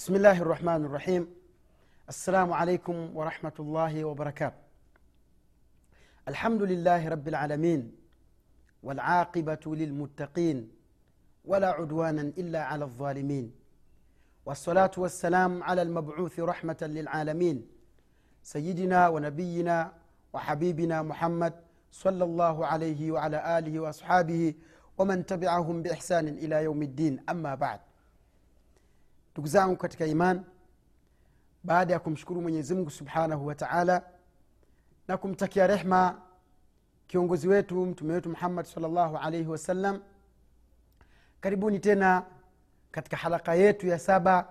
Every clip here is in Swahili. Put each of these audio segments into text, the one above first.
بسم الله الرحمن الرحيم. السلام عليكم ورحمة الله وبركاته. الحمد لله رب العالمين والعاقبة للمتقين ولا عدوانا إلا على الظالمين. والصلاة والسلام على المبعوث رحمة للعالمين. سيدنا ونبينا وحبيبنا محمد صلى الله عليه وعلى آله وأصحابه ومن تبعهم بإحسان إلى يوم الدين. أما بعد. Ndugu zangu katika iman baada ya kumshukuru mwenyezimngu subhanahu wa taala na kumtakia rehma kiongozi wetu mtume wetu muhammad salllahu alaihi wasallam karibuni tena katika halaka yetu ya saba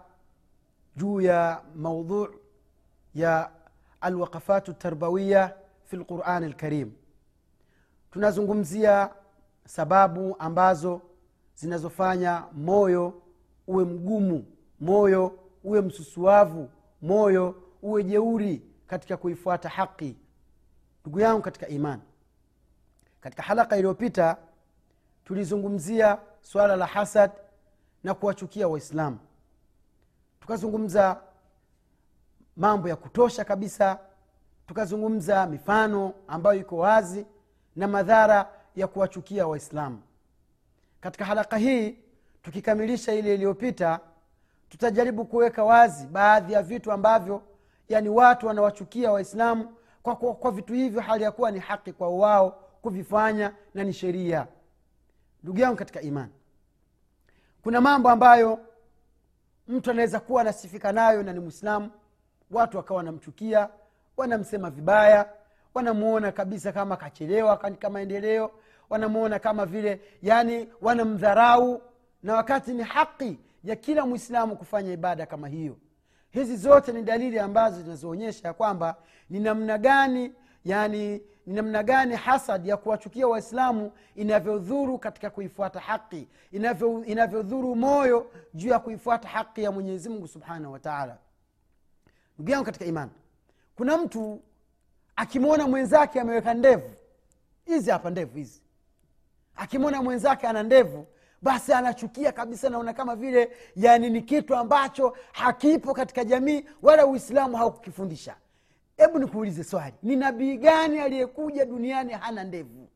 juu ya maudhu ya alwaqafatu tarbawiya fi lqurani lkarim tunazungumzia sababu ambazo zinazofanya moyo uwe mgumu moyo uwe msusuavu moyo uwe jeuri katika kuifuata haki. Ndugu yangu katika imani katika halaka iliyopita tulizungumzia swala la hasad na kuwachukia waislamu. Tukazungumza mambo ya kutosha kabisa tukazungumza mifano ambayo iko wazi na madhara ya kuwachukia waislamu. Katika halaka hii tukikamilisha ile iliyopita tutajaribu kuweka wazi baadhi ya vitu ambavyo yani watu wanawachukia waislamu kwa, kwa, kwa vitu hivyo hali ya kuwa ni haki kwa wao kuvifanya na ni sheria. Ndugu yangu katika imani kuna mambo ambayo mtu anaweza kuwa anasifika nayo na ni mwislamu watu wakawa wanamchukia wanamsema vibaya wanamuona kabisa kama kachelewa katika maendeleo wanamuona kama vile yani wanamdharau. Na wakati ni haki ya kila mwislamu kufanya ibada kama hiyo. Hizi zote ni dalili ambazo zinazoonyesha ya kwamba ni namna gani yani ni namna gani hasad ya kuwachukia waislamu inavyodhuru katika kuifuata inavyo- inavyodhuru moyo juu ya kuifuata haqi ya mwenyezi mungu subhanahu wataala ndugu yangu katika imani kuna mtu akimwona mwenzake ameweka ndevu hizi hapa ndevu hizi akimwona mwenzake ana ndevu basi anachukia kabisa naona kama vile yani ni kitu ambacho hakipo katika jamii wala uislamu haukukifundisha. Hebu nikuulize swali ni nabii gani aliyekuja duniani hana ndevu?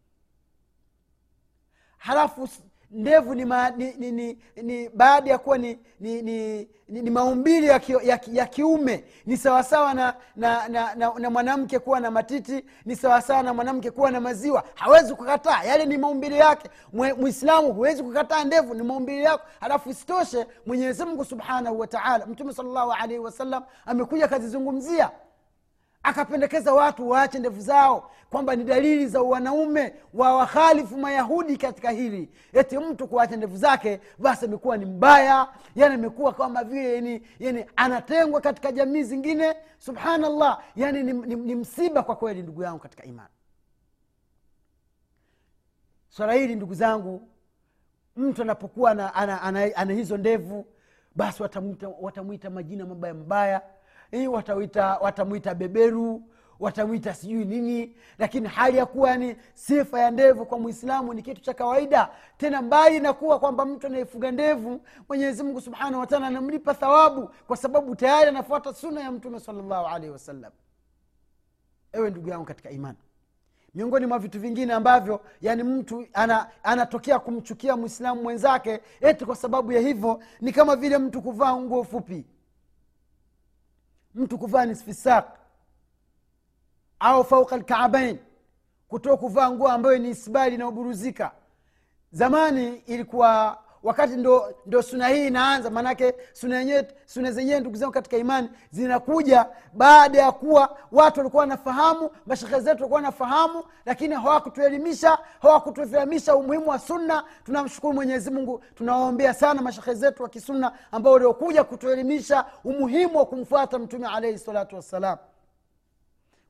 Halafu ndevu ni, ni, ni, ni, ni baada ya kuwa ni, ni, ni, ni, ni maumbili ya, ki, ya, ya kiume. Ni sawasawa na, na, na, na, na mwanamke kuwa na matiti ni sawasawa na mwanamke kuwa na maziwa. Hawezi kukataa yale ni maumbili yake. Mwislamu huwezi kukataa ndevu ni maumbili yako. Halafu isitoshe mwenyezimngu subhanahu wataala mtume salllahu alaihi wasallam amekuja akazizungumzia akapendekeza watu waache ndevu zao kwamba ni dalili za wanaume wa wakhalifu mayahudi katika hili. Eti mtu kuacha ndevu zake basi amekuwa ni mbaya. Yani amekuwa kama vile yani, yani anatengwa katika jamii zingine. Subhanallah yani ni, ni, ni msiba kwa kweli ndugu yangu katika imani. Swala hili ndugu zangu mtu anapokuwa ana, ana, ana, ana hizo ndevu basi watamwita majina mabaya mabaya Eh, watawita watamwita beberu watamwita sijui nini lakini hali ya kuwa ni sifa ya ndevu kwa mwislamu ni kitu cha kawaida. Tena mbali na kuwa kwamba mtu anayefuga ndevu mwenyezi mungu subhanahu wataala anamlipa thawabu kwa sababu tayari anafuata suna ya mtume salllahu alaihi wasallam. Ewe ndugu yangu katika imani miongoni mwa vitu vingine ambavyo yani mtu ana, anatokea kumchukia mwislamu mwenzake eti kwa sababu ya hivyo ni kama vile mtu kuvaa nguo fupi mtu kuvaa nisfisak au fauka lkaabain kutoa kuvaa nguo ambayo ni isbali inayoburuzika zamani ilikuwa wakati ndo, ndo suna hii inaanza maanake suna suna zenyewe ndugu zangu katika imani zinakuja baada ya kuwa watu walikuwa wanafahamu mashekhe zetu walikuwa wanafahamu lakini hawakutuelimisha hawakutufahamisha umuhimu wa sunna. Tunamshukuru mwenyezi mungu tunawaombea sana mashekhe zetu wa kisunna ambao waliokuja kutuelimisha umuhimu wa kumfuata mtume alaihi salatu wassalam.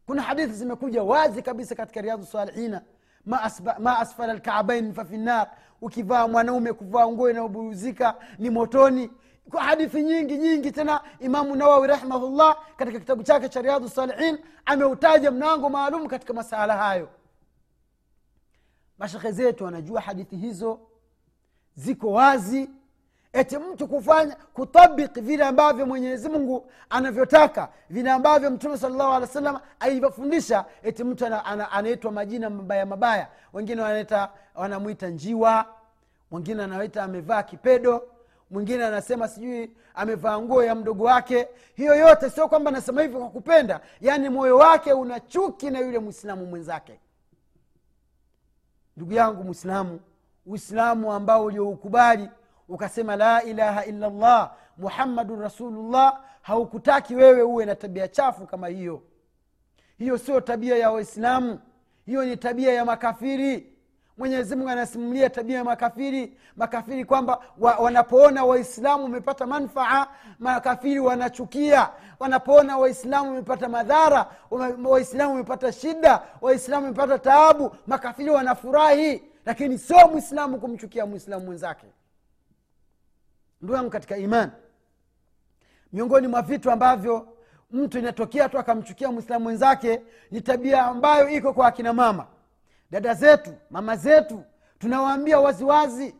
Kuna hadithi zimekuja wazi kabisa katika riadhu salihina ma, asba, ma asfala lkaabain fafi nar ukivaa mwanaume kuvaa nguo inayoburuzika ni motoni. Kwa hadithi nyingi nyingi tena imamu nawawi rahimahullah katika kitabu chake cha riadhu salihin ameutaja mlango maalum katika masala hayo. Mashekhe zetu wanajua hadithi hizo ziko wazi eti mtu kufanya kutabiki vile ambavyo mwenyezi mungu anavyotaka vile ambavyo mtume salllahu alehi wa sallam alivyofundisha eti mtu anaitwa ana, ana majina mabaya mabaya. Wengine wanaita wanamwita njiwa mwingine anaita amevaa kipedo mwingine anasema sijui amevaa nguo ya mdogo wake. Hiyo yote sio kwamba anasema hivyo kwa kupenda yaani moyo wake una chuki na yule mwislamu mwenzake. Ndugu yangu mwislamu uislamu ambao ulioukubali ukasema la ilaha illa llah muhammadun rasulullah haukutaki wewe uwe na tabia chafu kama hiyo. Hiyo sio tabia ya waislamu. Hiyo ni tabia ya makafiri. Mwenyezi mungu anasimulia tabia ya makafiri. Makafiri kwamba wa, wanapoona waislamu wamepata manfaa makafiri wanachukia. Wanapoona waislamu wamepata madhara waislamu wamepata shida waislamu wamepata taabu makafiri wanafurahi. Lakini sio mwislamu kumchukia mwislamu mwenzake ndugu yangu katika imani miongoni mwa vitu ambavyo mtu inatokea tu akamchukia mwislamu mwenzake ni tabia ambayo iko kwa akina mama. Dada zetu mama zetu tunawaambia waziwazi.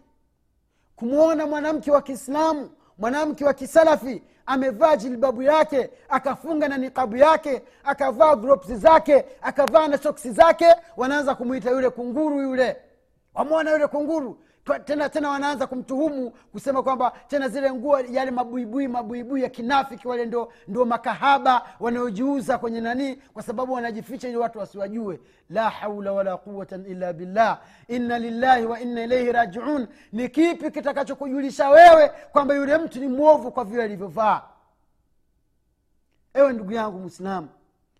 Kumwona mwanamke wa kiislamu mwanamke wa kisalafi amevaa jilbabu yake akafunga na nikabu yake akavaa gropsi zake akavaa na soksi zake wanaanza kumwita yule kunguru yule. Wamwona yule kunguru tena tena wanaanza kumtuhumu kusema kwamba tena zile nguo yale mabuibui mabuibui ya kinafiki wale ndo, ndo makahaba wanaojiuza kwenye nanii kwa sababu wanajificha ili watu wasiwajue. La haula wala quwata illa billah. Inna lillahi wa inna ilaihi rajiun. Ni kipi kitakachokujulisha wewe kwamba yule mtu ni mwovu kwa vile alivyovaa? Ewe ndugu yangu mwislamu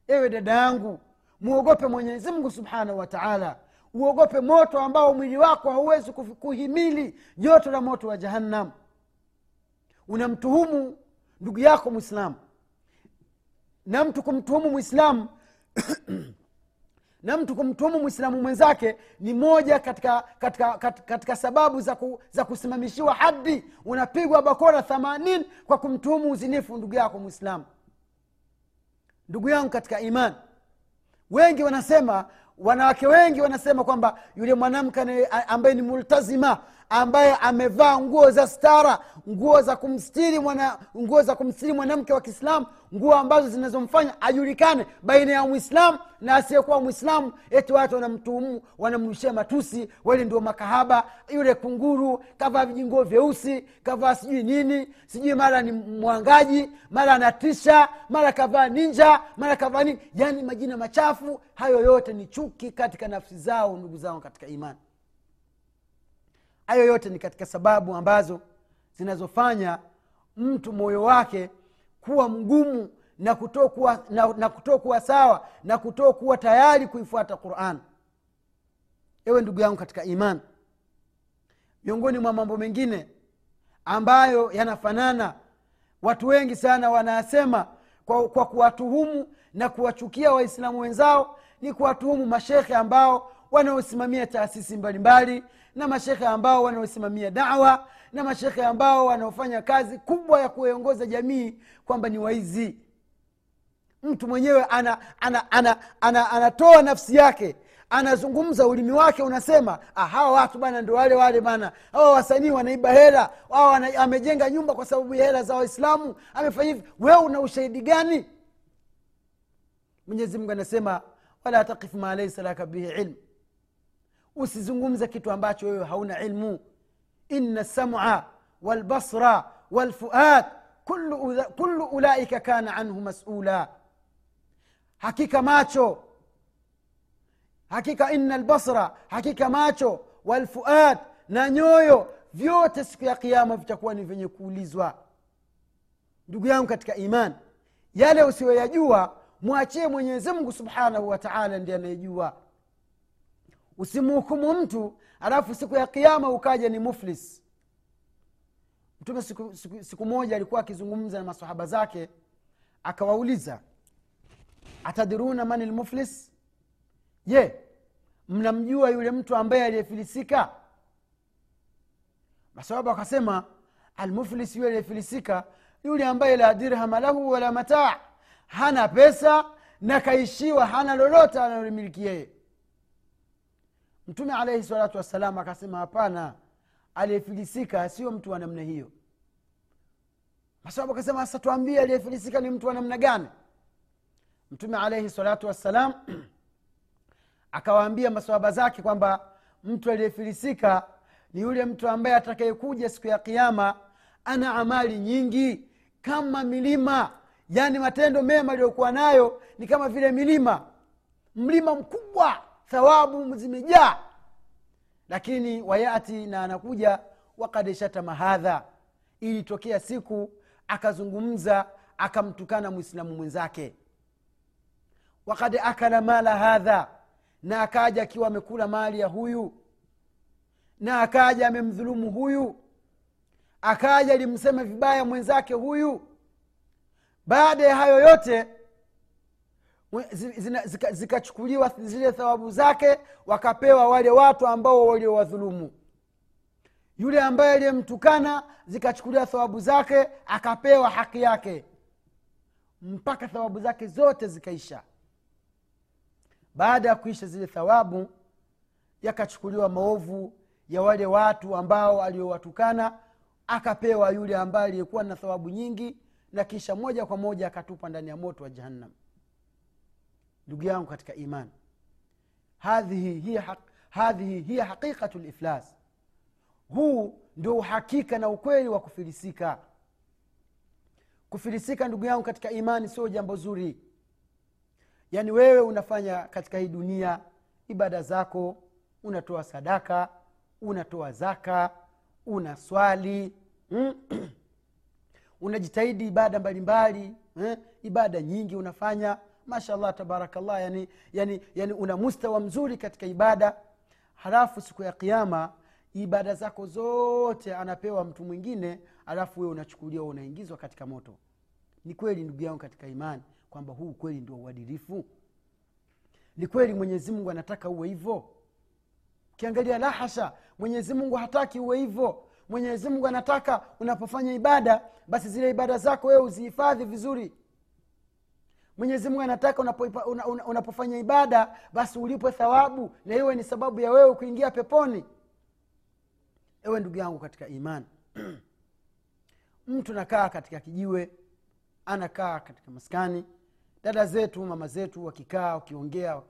ewe dada yangu mwogope mwenyezi mungu subhanahu wa taala uogope moto ambao mwili wako hauwezi kuhimili joto la moto wa jahannam. Unamtuhumu ndugu yako mwislamu na mtu kumtuhumu mwislamu na mtu kumtuhumu mwislamu mwenzake ni moja katika, katika, katika, katika sababu za, ku, za kusimamishiwa hadi unapigwa bakora thamanin kwa kumtuhumu uzinifu ndugu yako mwislamu ndugu yangu katika imani wengi wanasema wanawake wengi wanasema kwamba yule mwanamke ambaye ni multazima ambaye amevaa nguo za stara nguo za kumstiri mwana nguo za kumstiri mwanamke wa kiislamu nguo ambazo zinazomfanya ajulikane baina ya mwislamu na asiyekuwa mwislamu eti watu wanamtuhumu wanamrushia matusi wale ndio makahaba yule kunguru kavaa vijinguo vyeusi kavaa sijui nini sijui mara ni mwangaji mara anatisha mara kavaa ninja mara kavaa nini. Yaani majina machafu hayo yote ni chuki katika nafsi zao ndugu zao katika imani hayo yote ni katika sababu ambazo zinazofanya mtu moyo wake kuwa mgumu na kutokuwa na, na kutokuwa sawa na kutokuwa tayari kuifuata quran. Ewe ndugu yangu katika iman miongoni mwa mambo mengine ambayo yanafanana watu wengi sana wanasema kwa, kwa kuwatuhumu na kuwachukia waislamu wenzao ni kuwatuhumu mashekhe ambao wanaosimamia taasisi mbalimbali na mashekhe ambao wanaosimamia dawa na mashekhe ambao wanaofanya kazi kubwa ya kuiongoza jamii kwamba ni waizi. Mtu mwenyewe ana, ana, ana, ana, anatoa nafsi yake anazungumza ulimi wake unasema ah, hawa watu bana ndo wale wale bana. Hawa wasanii wanaiba hela. Wana, amejenga nyumba kwa sababu ya hela za waislamu. Amefanya hivi. Wewe una ushahidi gani? Mwenyezi mungu anasema wala takifu ma laisa laka bihi ilmu usizungumze kitu ambacho wewe hauna ilmu. Ina lsamua walbasra walfuad kulu, ulaika kana anhu masula. Hakika macho hakika ina albasra hakika macho walfuad na nyoyo vyote siku ya kiama vitakuwa ni vyenye kuulizwa. Ndugu yangu katika iman yale usiyoyajua mwachie mwenyezimngu subhanahu wa taala anayejua usimhukumu mtu alafu siku ya kiama ukaja ni muflis. Mtume siku, siku, siku moja alikuwa akizungumza na masahaba zake akawauliza atadiruna mani lmuflis je mnamjua yule mtu ambaye aliyefilisika? Masahaba wakasema almuflis yule aliyefilisika yule ambaye la dirhama lahu wala mataa hana pesa na kaishiwa hana lolote analomiliki yeye mtume alaihi salatu wassalam akasema hapana aliyefilisika sio mtu wa namna hiyo. Masababu akasema sasa tuambie aliyefilisika ni mtu wa namna gani? Mtume alaihi salatu wassalam akawaambia masahaba zake kwamba mtu aliyefilisika ni yule mtu ambaye atakayekuja siku ya kiama ana amali nyingi kama milima. Yaani matendo mema aliyokuwa nayo ni kama vile milima. Mlima mkubwa thawabu zimejaa. Lakini wayati na anakuja wakad shatama hadha. Ilitokea siku akazungumza akamtukana mwislamu mwenzake. Wakad akala mala hadha. Na akaja akiwa amekula mali ya huyu. Na akaja amemdhulumu huyu. Akaja alimsema vibaya mwenzake huyu. Baada ya hayo yote zikachukuliwa zika zile thawabu zake wakapewa wale watu ambao waliowadhulumu yule ambaye aliyemtukana zikachukuliwa thawabu zake akapewa haki yake. Mpaka thawabu zake zote zikaisha. Baada ya kuisha zile thawabu yakachukuliwa maovu ya wale watu ambao aliowatukana akapewa yule ambaye aliyekuwa na thawabu nyingi na kisha moja kwa moja akatupa ndani ya moto wa jahannam ndugu yangu katika iman hadhihi hiya, hadhihi hiya haqiqatu liflas huu ndio uhakika na ukweli wa kufilisika kufilisika ndugu yangu katika imani sio jambo zuri yaani wewe unafanya katika hii dunia ibada zako unatoa sadaka unatoa zaka una swali mm? unajitahidi ibada mbalimbali eh? ibada nyingi unafanya mashallah tabarakallah yani, yani, yani una mustawa mzuri katika ibada. Halafu siku ya kiama ibada zako zote anapewa mtu mwingine alafu wewe unachukuliwa unaingizwa katika moto. Ni kweli ndugu yangu katika imani kwamba huu kweli ndio uadilifu. Ni kweli mwenyezi mungu anataka uwe hivyo. Ukiangalia lahasha mwenyezi mungu hataki uwe hivyo. Mwenyezi mungu anataka unapofanya ibada basi zile ibada zako wewe uzihifadhi vizuri mwenyezi mungu anataka unapofanya una, una, unapofanya ibada basi ulipwe thawabu na iwe ni sababu ya wewe kuingia peponi ewe ndugu yangu katika imani mtu nakaa katika kijiwe anakaa katika maskani dada zetu mama zetu wakikaa wakiongea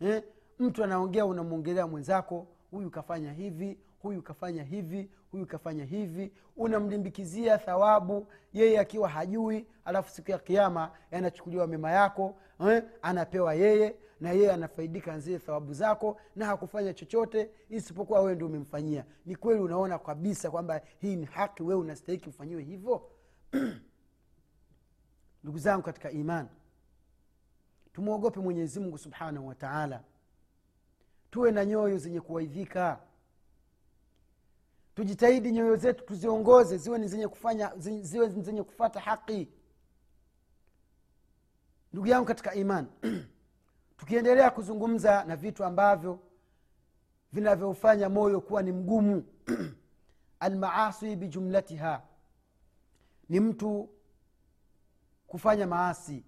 eh? mtu anaongea unamwongelea mwenzako huyu kafanya hivi huyu kafanya hivi huyu kafanya hivi. Unamlimbikizia thawabu yeye akiwa hajui alafu siku ya kiama yanachukuliwa mema yako eh? anapewa yeye na yeye anafaidika zile thawabu zako na hakufanya chochote isipokuwa wewe ndio umemfanyia. Ni kweli unaona kabisa kwamba hii ni haki wewe unastahiki ufanyiwe hivyo? Ndugu zangu katika imani tumwogope mwenyezi mungu subhanahu wa taala. Tuwe na nyoyo zenye kuwaidhika tujitahidi nyoyo zetu tuziongoze ziwe ni zenye kufanya ziwe ni zenye kufata haki. Ndugu yangu katika iman tukiendelea kuzungumza na vitu ambavyo vinavyofanya moyo kuwa ni mgumu almaasi bijumlatiha ni mtu kufanya maasi.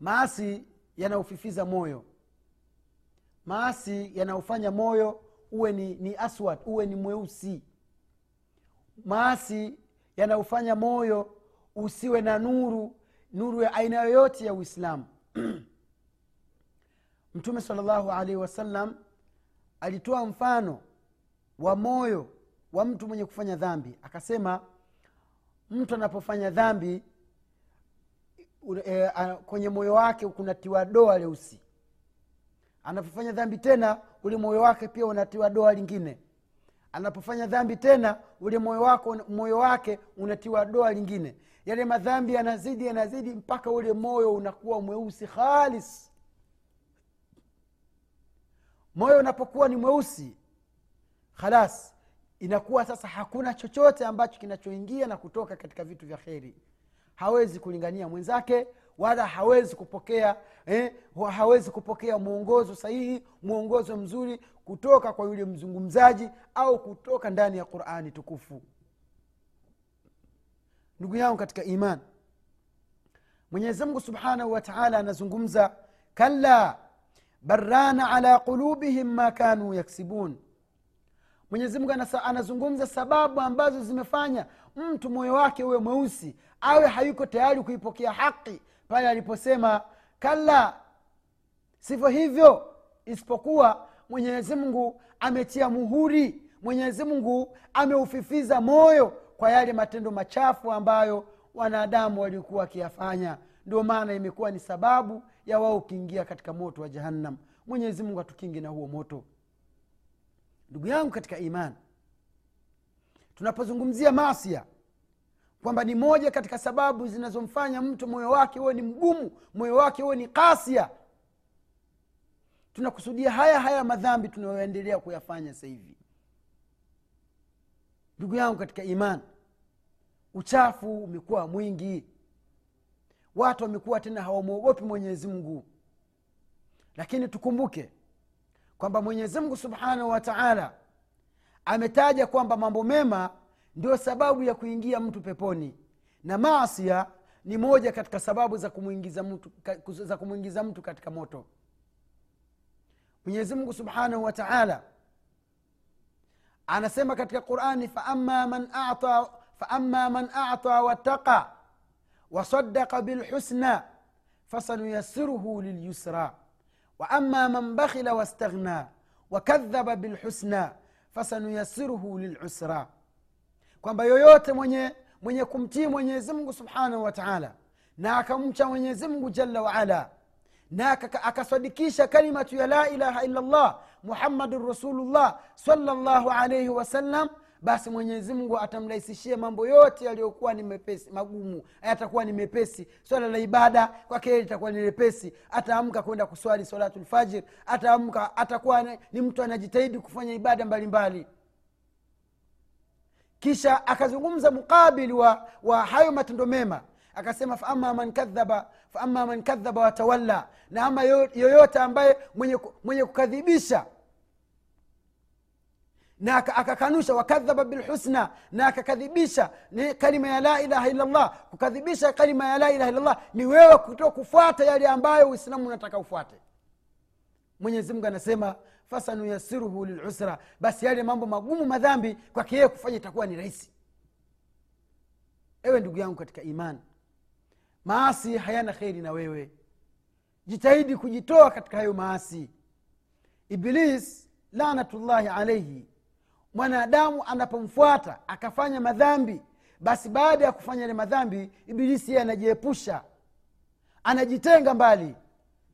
Maasi yanaufifiza moyo. Maasi yanaofanya moyo uwe ni, ni aswad uwe ni mweusi. Maasi yanaofanya moyo usiwe na nuru nuru ya aina yoyote ya uislamu. Mtume salllahu alaihi wasallam alitoa mfano wa moyo wa mtu mwenye kufanya dhambi. Akasema mtu anapofanya dhambi e, kwenye moyo wake kunatiwa doa leusi. Anapofanya dhambi tena ule moyo wake pia unatiwa doa lingine. Anapofanya dhambi tena ule moyo wake moyo wake unatiwa doa lingine. Yale madhambi yanazidi yanazidi mpaka ule moyo unakuwa mweusi khalis. Moyo unapokuwa ni mweusi khalas inakuwa sasa hakuna chochote ambacho kinachoingia na kutoka katika vitu vya kheri. Hawezi kulingania mwenzake wala hawezi kupokea eh, hawezi kupokea mwongozo sahihi mwongozo mzuri kutoka kwa yule mzungumzaji au kutoka ndani ya qurani tukufu. Ndugu yangu katika iman mwenyezimngu subhanahu wa taala anazungumza kalla barana ala qulubihim ma kanu yaksibun. Mwenyezimngu anazungumza sababu ambazo zimefanya mtu moyo wake uwe mweusi awe hayuko tayari kuipokea haki pale aliposema kalla. Sivyo hivyo isipokuwa mwenyezi mungu ametia muhuri. Mwenyezi mungu ameufifiza moyo kwa yale matendo machafu ambayo wanadamu walikuwa wakiyafanya. Ndio maana imekuwa ni sababu ya wao ukiingia katika moto wa jahannam. Mwenyezi mungu atukingi na huo moto. Ndugu yangu katika imani tunapozungumzia masia kwamba ni moja katika sababu zinazomfanya mtu moyo wake huwe ni mgumu moyo wake huwe ni kasia tunakusudia haya haya madhambi tunayoendelea kuyafanya sasa hivi. Ndugu yangu katika imani uchafu umekuwa mwingi. Watu wamekuwa tena hawamwogopi mwenyezi mungu. Lakini tukumbuke kwamba mwenyezi mungu subhanahu wa taala ametaja kwamba mambo mema ndio sababu ya kuingia mtu peponi na maasia ni moja katika sababu za kumwingiza mtu, za kumwingiza mtu katika moto mwenyezi mungu subhanahu wa taala anasema katika qurani faama man ata faama man ata wattaqa wasadaka bilhusna fasanuyasiruhu lilyusra waama man bakhila wastaghna wakadhaba bilhusna fasanuyasiruhu lilusra kwamba yoyote mwenye mwenye kumtii mwenyezi subhanahu wa taala na akamcha mwenyezi mungu jalla waala na akasadikisha kalimatu ya la ilaha illallah muhammadun rasulullah salllahu alaihi wasallam basi mwenyezi mungu atamrahisishia mambo yote yaliyokuwa ni mepesi magumu yatakuwa ni mepesi. Swala la ibada kwake litakuwa ni lepesi. Ataamka kwenda kuswali salatulfajir ataamka atakuwa ni mtu anajitahidi kufanya ibada mbalimbali. mbali kisha akazungumza mukabili wa, wa hayo matendo mema. Akasema faama man kadhaba faama man kadhaba watawalla na ama yoyote ambaye mwenye, mwenye kukadhibisha. Na akakanusha wakadhaba bilhusna na akakadhibisha ni kalima ya la ilaha illallah kukadhibisha kalima ya la ilaha illallah ni wewe kuto kufuata yale ambayo uislamu unataka ufuate. Mwenyezimungu anasema fasanuyasiruhu lilusra. Basi yale mambo magumu madhambi kwake yeye kufanya itakuwa ni rahisi. Ewe ndugu yangu katika imani maasi hayana kheri na wewe. Jitahidi kujitoa katika hayo maasi. Iblis lanatullahi alaihi mwanadamu anapomfuata akafanya madhambi basi baada ya kufanya yale madhambi ibilisi yeye anajiepusha anajitenga mbali.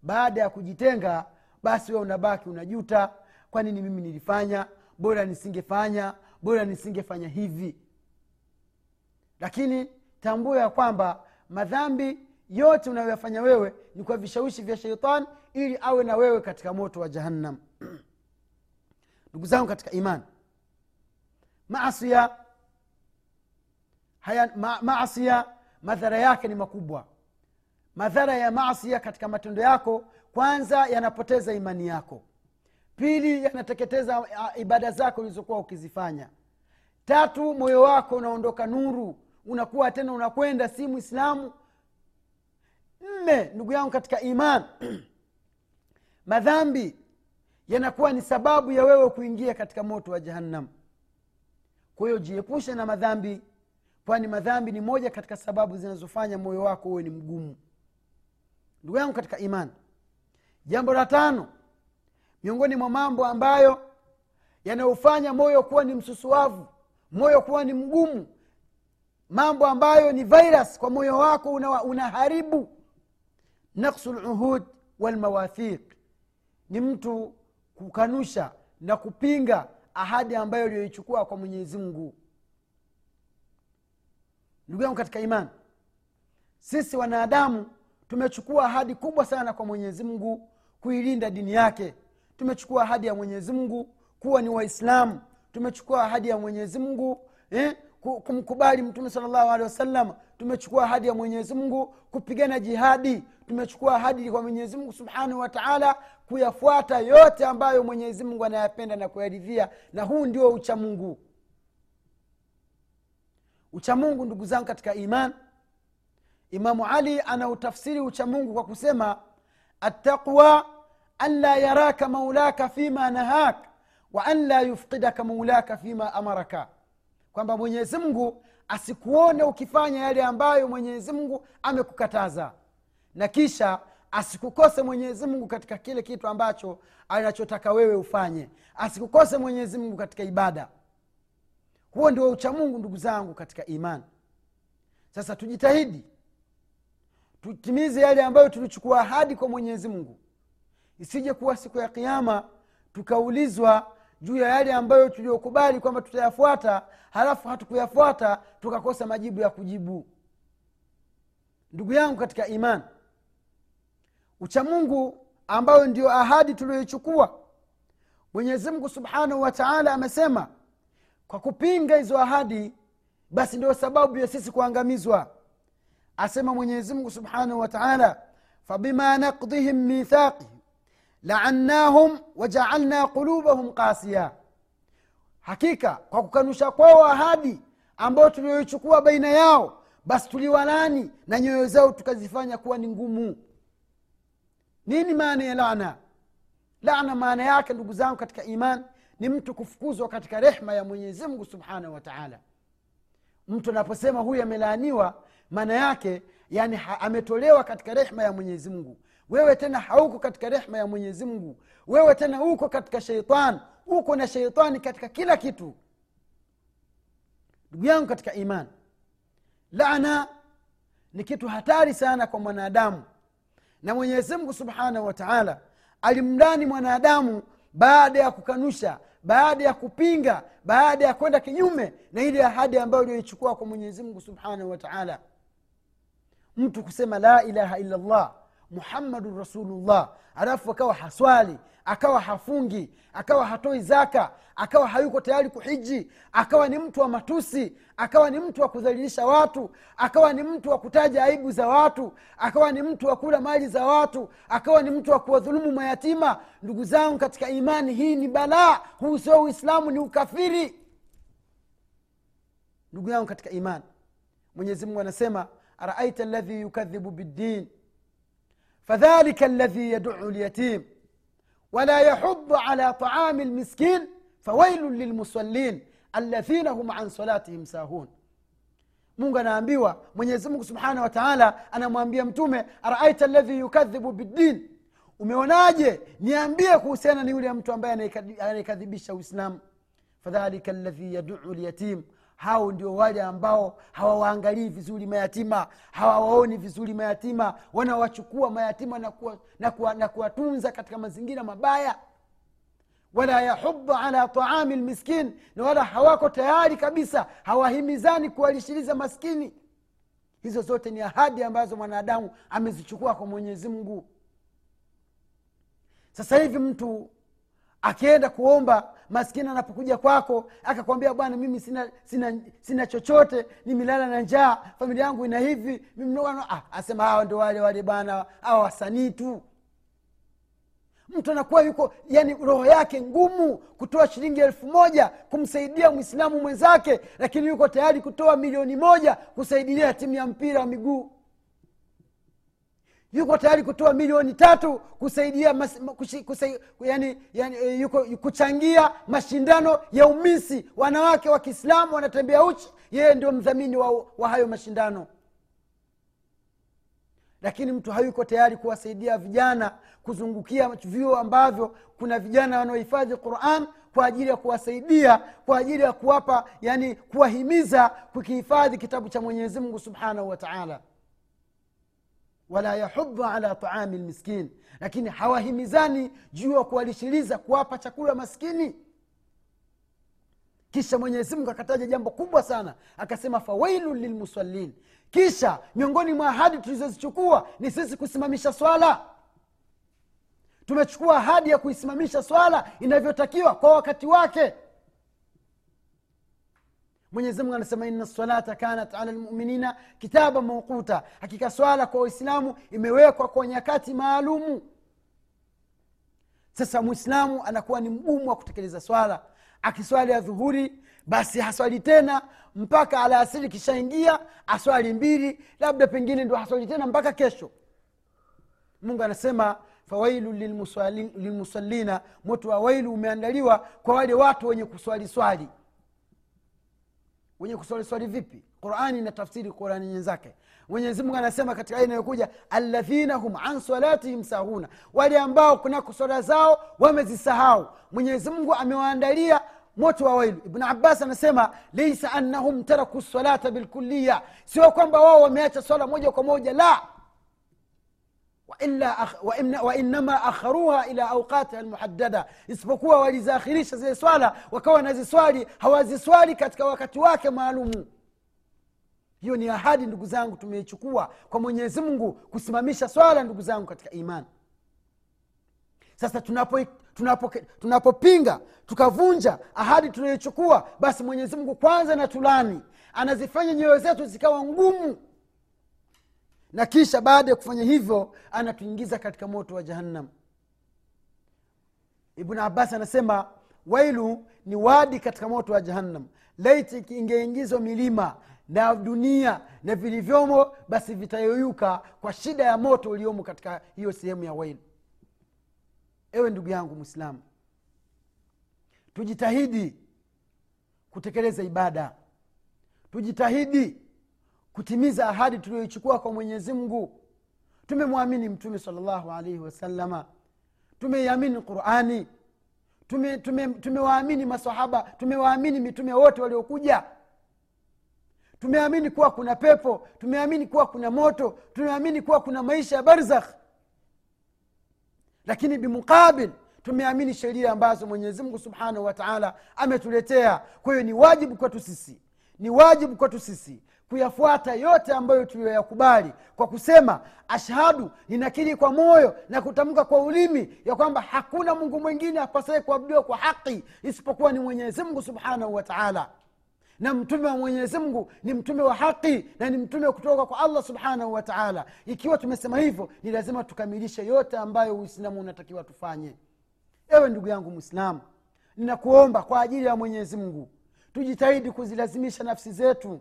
Baada ya kujitenga basi we unabaki unajuta kwa nini mimi nilifanya? Bora nisingefanya bora nisingefanya hivi. Lakini tambua ya kwamba madhambi yote unayoyafanya wewe ni kwa vishawishi vya sheitani ili awe na wewe katika moto wa jahannam. Ndugu zangu katika imani maasia haya ma, maasia madhara yake ni makubwa. Madhara ya maasia katika matendo yako kwanza yanapoteza imani yako. Pili yanateketeza ibada zako ulizokuwa ukizifanya. Tatu moyo wako unaondoka nuru. Unakuwa tena unakwenda si mwislamu nne ndugu yangu katika iman madhambi yanakuwa ni sababu ya wewe kuingia katika moto wa jahannam. Kwa hiyo jiepushe na madhambi kwani madhambi ni moja katika sababu zinazofanya moyo wako uwe ni mgumu. Ndugu yangu katika imani jambo la tano miongoni mwa mambo ambayo yanayofanya moyo kuwa ni msusuavu moyo kuwa ni mgumu mambo ambayo ni virus kwa moyo wako unaharibu una naksu luhud walmawathiq ni mtu kukanusha na kupinga ahadi ambayo iliyoichukua kwa mwenyezi mungu. Ndugu yangu katika imani sisi wanadamu tumechukua ahadi kubwa sana kwa mwenyezi mungu kuilinda dini yake. Tumechukua ahadi ya mwenyezi mungu kuwa ni waislamu. Tumechukua ahadi ya mwenyezi mungu eh, kumkubali mtume salllahu alehi wasallam. Tumechukua ahadi ya mwenyezi mungu kupigana jihadi. Tumechukua ahadi kwa mwenyezi mungu subhanahu wataala kuyafuata yote ambayo mwenyezi mungu anayapenda na kuyaridhia. Na huu ndio uchamungu. Uchamungu ndugu zangu katika iman imamu ali anautafsiri uchamungu kwa kusema attaqwa أن لا yaraka maulaka fima nahak wa لا يفقدك مولاك fima amaraka kwamba mwenyezi mungu asikuone ukifanya yale ambayo mwenyezi mungu amekukataza. Na kisha asikukose mwenyezi mungu katika kile kitu ambacho anachotaka wewe ufanye. Asikukose mwenyezi mungu katika ibada. Huo ndio uchamungu ndugu zangu katika imani. Sasa tujitahidi tutimize yale ambayo tulichukua ahadi kwa mwenyezi mungu. Isije kuwa siku ya kiama tukaulizwa juu ya yale ambayo tuliokubali kwamba tutayafuata halafu hatukuyafuata tukakosa majibu ya kujibu. Ndugu yangu katika imani uchamungu ambayo ndio ahadi tulioichukua mwenyezi mungu subhanahu wa taala amesema kwa kupinga hizo ahadi basi ndio sababu ya sisi kuangamizwa asema mwenyezi mungu subhanahu wa taala fabima naqdihim mithaqihim laannahum wajaalna qulubahum qasiya. Hakika kwa kukanusha kwao ahadi ambayo tulioichukua baina yao basi tuliwalani na nyoyo zao tukazifanya kuwa ni ngumu. Nini maana ya lana lana maana yake ndugu zangu katika iman ni mtu kufukuzwa katika rehma ya mwenyezi mungu subhanahu wa taala. Mtu anaposema huyu amelaaniwa maana yake yani ha, ametolewa katika rehma ya mwenyezi mungu. Wewe tena hauko katika rehma ya mwenyezi mungu. Wewe tena uko katika sheitan uko na sheitani katika kila kitu. Ndugu yangu katika iman lana ni kitu hatari sana kwa mwanadamu. Na mwenyezi mungu subhanahu wa taala alimlani mwanadamu baada ya kukanusha baada ya kupinga baada ya kwenda kinyume na ile ahadi ambayo iliyoichukua kwa mwenyezi mungu subhanahu wa taala mtu kusema la ilaha illallah muhammadun rasulullah. Alafu akawa haswali akawa hafungi akawa hatoi zaka akawa hayuko tayari kuhiji akawa ni mtu wa matusi akawa ni mtu wa kudhalilisha watu akawa ni mtu wa kutaja aibu za watu akawa ni mtu wa kula mali za watu akawa ni mtu wa kuwadhulumu mayatima. Ndugu zangu katika imani hii ni balaa huu sio uislamu ni ukafiri. Ndugu yangu katika imani mwenyezi mungu anasema araaita ladhi yukadhibu biddin fadhalika ladhi yaduu lyatim wala yahuddu ala taami lmiskin fawailun lilmusallin alladhina hum an salatihim sahun mungu anaambiwa mwenyezimungu subhanahu wa taala anamwambia mtume araaita ladhi yukadhibu biddin? Umeonaje? Niambie kuhusiana ni yule mtu ambaye anaikadhibisha uislamu. Fadhalika ladhi yaduu lyatim hao ndio wale ambao hawawaangalii vizuri mayatima hawawaoni vizuri mayatima wanawachukua mayatima na kuwatunza kuwa, na kuwa, na katika mazingira mabaya. Wala yahubu ala taami lmiskin na wala hawako tayari kabisa hawahimizani kuwalishiliza maskini. Hizo zote ni ahadi ambazo mwanadamu amezichukua kwa mwenyezi mungu. Sasa hivi mtu akienda kuomba maskini anapokuja kwako akakwambia bwana mimi sina sina sina chochote nimelala na njaa familia yangu ina hivi ah, asema hawa ndo wale wale bwana awa wasanii tu. Mtu anakuwa yuko yani roho yake ngumu kutoa shilingi elfu moja kumsaidia mwislamu mwenzake lakini yuko tayari kutoa milioni moja kusaidilia timu ya mpira wa miguu yuko tayari kutoa milioni tatu kusaidia mas, kushi, kusai, yani, yani, yuko kuchangia mashindano ya umisi. Wanawake wa kiislamu wanatembea uchi yeye ndio mdhamini wa, wa hayo mashindano. Lakini mtu hayuko tayari kuwasaidia vijana kuzungukia vyuo ambavyo kuna vijana wanaohifadhi quran kwa ajili ya kuwasaidia kwa ajili ya kuwapa yani kuwahimiza kukihifadhi kitabu cha mwenyezi mungu subhanahu wa taala wala yahudu ala taami lmiskin lakini hawahimizani juu ya kuwalishiliza kuwapa chakula maskini. Kisha mwenyezimungu akataja jambo kubwa sana akasema fawailun lilmusallin. Kisha miongoni mwa ahadi tulizozichukua ni sisi kusimamisha swala. Tumechukua ahadi ya kuisimamisha swala inavyotakiwa kwa wakati wake mwenyezimungu anasema ina salata kanat ala lmuminina kitaba maukuta hakika swala kwa waislamu imewekwa kwa nyakati maalumu. Sasa mwislamu anakuwa ni mgumu wa kutekeleza swala. Akiswali ya dhuhuri basi haswali tena mpaka alasiri kishaingia aswali mbili labda pengine ndo haswali tena mpaka kesho. Mungu anasema fawailu lilmusallina moto wa wailu umeandaliwa kwa wale watu wenye kuswali swali wenye kuswali swali vipi? Qurani na tafsiri qurani nyenzake. Mwenyezimungu anasema katika aya inayokuja alladhina hum an salatihim sahuna. Wale ambao kunako swala zao wamezisahau. Mwenyezimungu amewaandalia moto wa wailu. Ibnu abbas anasema leisa annahum taraku salata bilkuliya sio kwamba wao wameacha swala moja kwa moja la wainama akharuha ila auqatiha lmuhadada isipokuwa waliziakhirisha zile swala wakawa naziswali hawaziswali katika wakati wake maalumu. Hiyo ni ahadi ndugu zangu tumeichukua kwa mwenyezi mungu kusimamisha swala ndugu zangu katika imani sasa tunapopinga tunapo, tunapo, tunapo tukavunja ahadi tunayochukua basi mwenyezi mungu kwanza na tulani. Anazifanya nyoyo zetu zikawa ngumu na kisha baada ya kufanya hivyo anatuingiza katika moto wa jahannam. Ibnu abbas anasema wailu ni wadi katika moto wa jahannam. Laiti ingeingizwa milima na dunia na vilivyomo basi vitayoyuka kwa shida ya moto uliomo katika hiyo sehemu ya wailu ewe ndugu yangu mwislamu tujitahidi kutekeleza ibada. Tujitahidi kutimiza ahadi tuliyoichukua kwa mwenyezi mungu. Tumemwamini mtume salllahu alaihi wasalama tumeiamini qurani. Tumewaamini tume, tume masahaba tumewaamini mitume wote waliokuja. Tumeamini kuwa kuna pepo. Tumeamini kuwa kuna moto. Tumeamini kuwa kuna maisha ya barzakh. Lakini bimuqabil tumeamini sheria ambazo mwenyezi mungu subhanahu wa taala ametuletea. Kwa hiyo ni wajibu kwetu sisi. Ni wajibu kwetu sisi kuyafuata yote ambayo tuliyoyakubali kwa kusema ashhadu ninakiri kwa moyo na kutamka kwa ulimi ya kwamba hakuna mungu mwingine apasaye kuabudiwa kwa haki isipokuwa ni mwenyezi mungu subhanahu wa taala. Na mtume wa mwenyezi mungu ni mtume wa haki na ni mtume kutoka kwa allah subhanahu wa taala. Ikiwa tumesema hivyo ni lazima tukamilishe yote ambayo uislamu unatakiwa tufanye. Ewe ndugu yangu mwislamu ninakuomba kwa ajili ya mwenyezi mungu tujitahidi kuzilazimisha nafsi zetu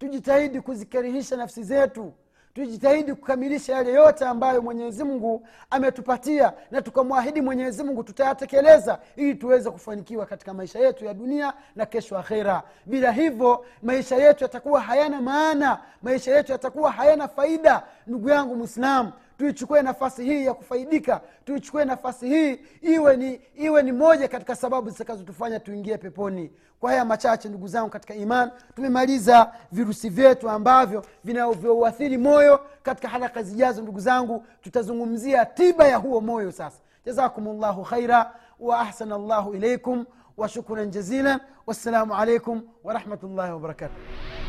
tujitahidi kuzikarihisha nafsi zetu. Tujitahidi kukamilisha yale yote ambayo mwenyezi mungu ametupatia na tukamwahidi mwenyezi mungu tutayatekeleza ili tuweze kufanikiwa katika maisha yetu ya dunia na kesho akhera. Bila hivyo maisha yetu yatakuwa hayana maana. Maisha yetu yatakuwa hayana faida. Ndugu yangu mwislamu tuichukue nafasi hii ya kufaidika. Tuichukue nafasi hii iwe ni iwe ni moja katika sababu zitakazotufanya tuingie peponi. Kwa haya machache ndugu zangu katika iman tumemaliza virusi vyetu ambavyo vinavyouathiri moyo katika haraka zijazo ndugu zangu. Tutazungumzia tiba ya huo moyo sasa. Jazakum llahu khaira wa ahsana llahu ilaikum wa shukran jazilan. Wassalamu alaikum warahmatullahi wabarakatuh